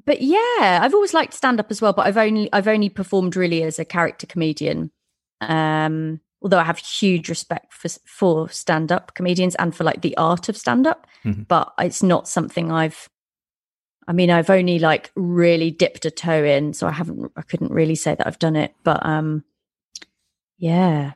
but yeah, I've always liked stand up as well, but I've only I've only performed really as a character comedian. Um, although I have huge respect for for stand up comedians and for like the art of stand up, Mhm. but it's not something I've. I mean, I've only like really dipped a toe in, so I haven't. I couldn't really say that I've done it, but um, yeah.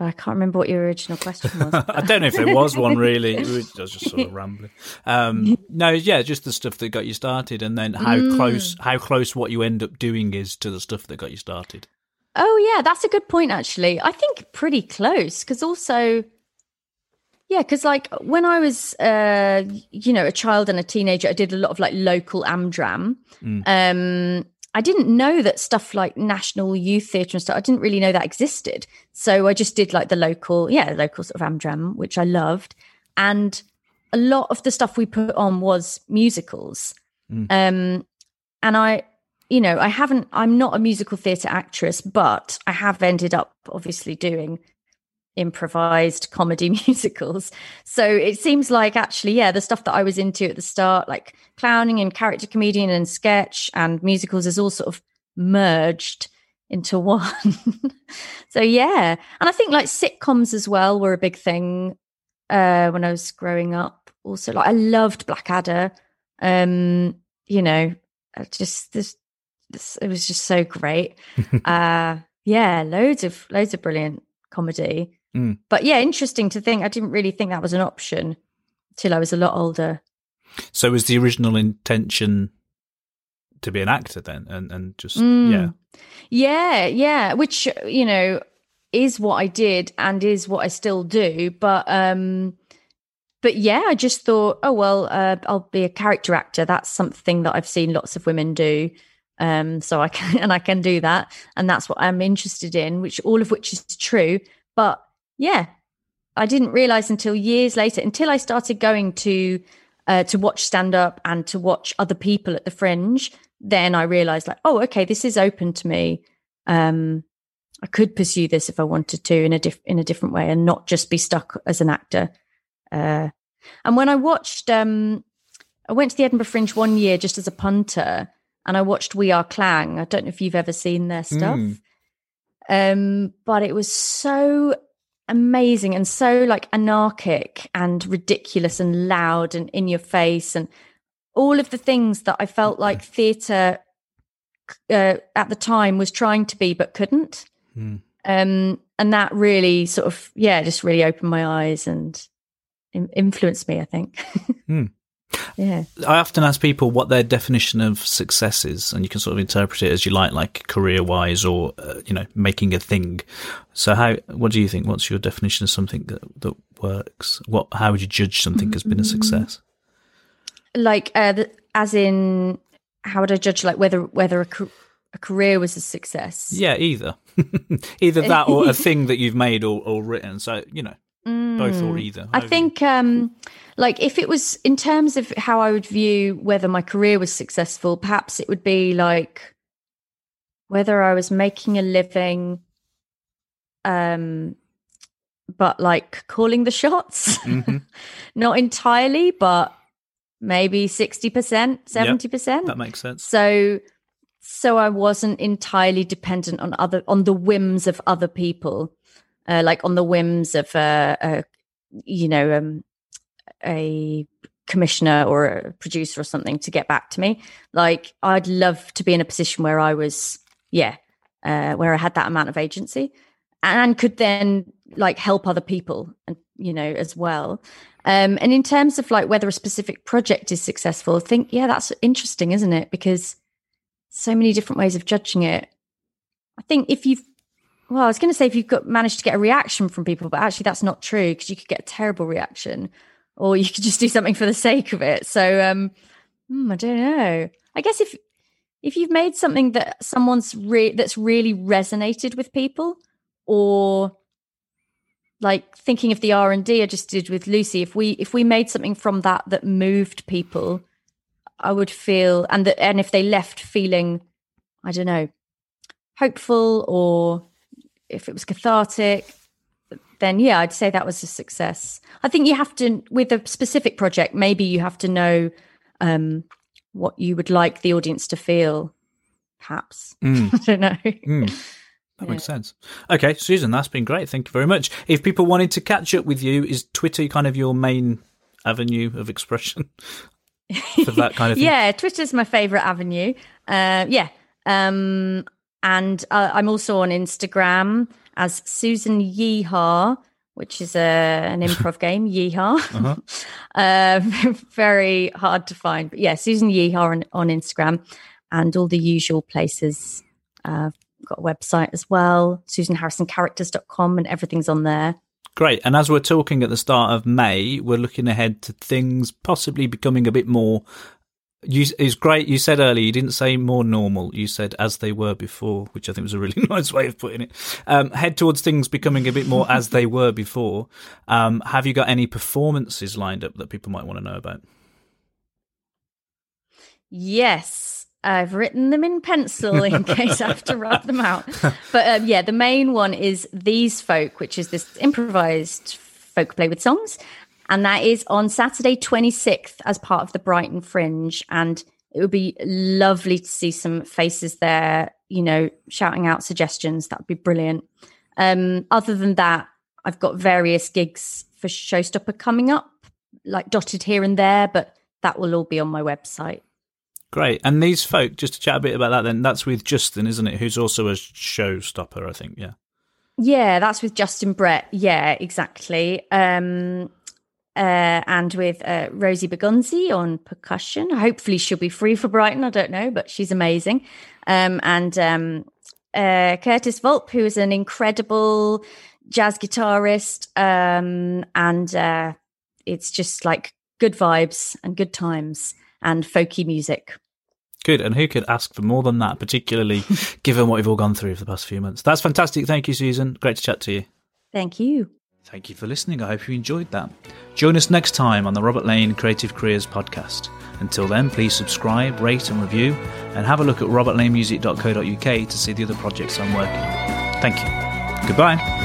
But I can't remember what your original question was. I don't know if there was one really. It I was just sort of rambling. Um, no, yeah, just the stuff that got you started, and then how Mm. close how close what you end up doing is to the stuff that got you started. Oh yeah, that's a good point actually. I think pretty close because also yeah, because like when I was uh you know a child and a teenager, I did a lot of like local Amdram. Mm. Um I didn't know that stuff like National Youth Theatre and stuff. I didn't really know that existed. So I just did like the local, yeah, local sort of Amdram, which I loved. And a lot of the stuff we put on was musicals. Mm. Um and I you know, I haven't, I'm not a musical theatre actress, but I have ended up obviously doing improvised comedy musicals. So it seems like actually, yeah, the stuff that I was into at the start, like clowning and character comedian and sketch and musicals, is all sort of merged into one. so yeah. And I think like sitcoms as well were a big thing uh when I was growing up. Also, like I loved Blackadder. Um, you know, I just this this- it was just so great. uh yeah, loads of loads of brilliant comedy. Mm. But yeah, interesting to think. I didn't really think that was an option till I was a lot older. So was the original intention to be an actor then, and and just Mm. yeah, Yeah, yeah, which you know is what I did and is what I still do. But um but yeah, I just thought, oh well, uh, I'll be a character actor. That's something that I've seen lots of women do. Um, so I can and I can do that, and that's what I'm interested in. Which all of which is true. But yeah, I didn't realize until years later, until I started going to uh, to watch stand up and to watch other people at the Fringe. Then I realized, like, oh, okay, this is open to me. Um, I could pursue this if I wanted to in a diff- in a different way, and not just be stuck as an actor. Uh, and when I watched, um, I went to the Edinburgh Fringe one year just as a punter, and I watched We Are Klang. I don't know if you've ever seen their stuff, Mm. um, but it was so amazing and so like anarchic and ridiculous and loud and in your face and all of the things that I felt like theatre uh, at the time was trying to be but couldn't. Mm. Um, and that really sort of, yeah, just really opened my eyes and in- influenced me, I think. yeah. I often ask people what their definition of success is, and you can sort of interpret it as you like, like career wise or uh, you know making a thing. So, how what do you think? What's your definition of something that that works? What how would you judge something has been a success? Like, uh, the, as in, how would I judge like whether whether a, a career was a success? Yeah, either either that or a thing that you've made or, or written. So you know, both or either. I How- think, um, like, if it was in terms of how I would view whether my career was successful, perhaps it would be like whether I was making a living, um, but like calling the shots. Mhm. Not entirely, but maybe 60%, 70%. that makes sense. so so i wasn't entirely dependent on other on the whims of other people uh, like on the whims of uh, uh you know um a commissioner or a producer or something to get back to me. Like i'd love to be in a position where i was yeah uh where i had that amount of agency and could then like help other people and you know as well. Um and in terms of like whether a specific project is successful i think yeah that's interesting isn't it? Because so many different ways of judging it. I think if you've well i was going to say if you've got managed to get a reaction from people but actually that's not true because you could get a terrible reaction or you could just do something for the sake of it. So um hmm, i don't know. I guess if if you've made something that someone's re- that's really resonated with people or like thinking of the r&d i just did with lucy if we if we made something from that that moved people i would feel and that and if they left feeling i don't know hopeful or if it was cathartic then yeah i'd say that was a success i think you have to with a specific project maybe you have to know um what you would like the audience to feel perhaps Mm. i don't know Mm. That makes sense. Okay, Susan, that's been great. Thank you very much. If people wanted to catch up with you, is Twitter kind of your main avenue of expression for that kind of thing? yeah twitter's my favorite avenue uh, yeah um and uh, i'm also on instagram as susan yeehaw which is a, an improv game yeehaw Uh-huh. uh, very hard to find but yeah susan yeehaw on, on instagram and all the usual places uh, got a website as well susanharrisoncharacters.com and everything's on there Great. And as we're talking at the start of May, we're looking ahead to things possibly becoming a bit more. You, it's great. You said earlier you didn't say more normal. You said as they were before, which I think was a really nice way of putting it. Um, head towards things becoming a bit more as they were before. Um, have you got any performances lined up that people might want to know about? Yes, I've written them in pencil in case I have to rub them out. But um, yeah, the main one is These Folk, which is this improvised folk play with songs. And that is on Saturday, 26th, as part of the Brighton Fringe. And it would be lovely to see some faces there, you know, shouting out suggestions. That would be brilliant. Um, other than that, I've got various gigs for Showstopper coming up, like dotted here and there, but that will all be on my website. Great. And these folk, just to chat a bit about that, then that's with Justin, isn't it? Who's also a showstopper, I think. Yeah. Yeah, that's with Justin Brett. Yeah, exactly. Um, uh, and with uh, Rosie Begunzi on percussion. Hopefully, she'll be free for Brighton. I don't know, but she's amazing. Um, and um, uh, Curtis Volp, who is an incredible jazz guitarist. Um, and uh, it's just like good vibes and good times and folky music. Good. And who could ask for more than that, particularly given what we've all gone through for the past few months? That's fantastic. Thank you, Susan. Great to chat to you. Thank you. Thank you for listening. I hope you enjoyed that. Join us next time on the Robert Lane Creative Careers podcast. Until then, please subscribe, rate, and review, and have a look at robertlanemusic.co.uk to see the other projects I'm working on. Thank you. Goodbye.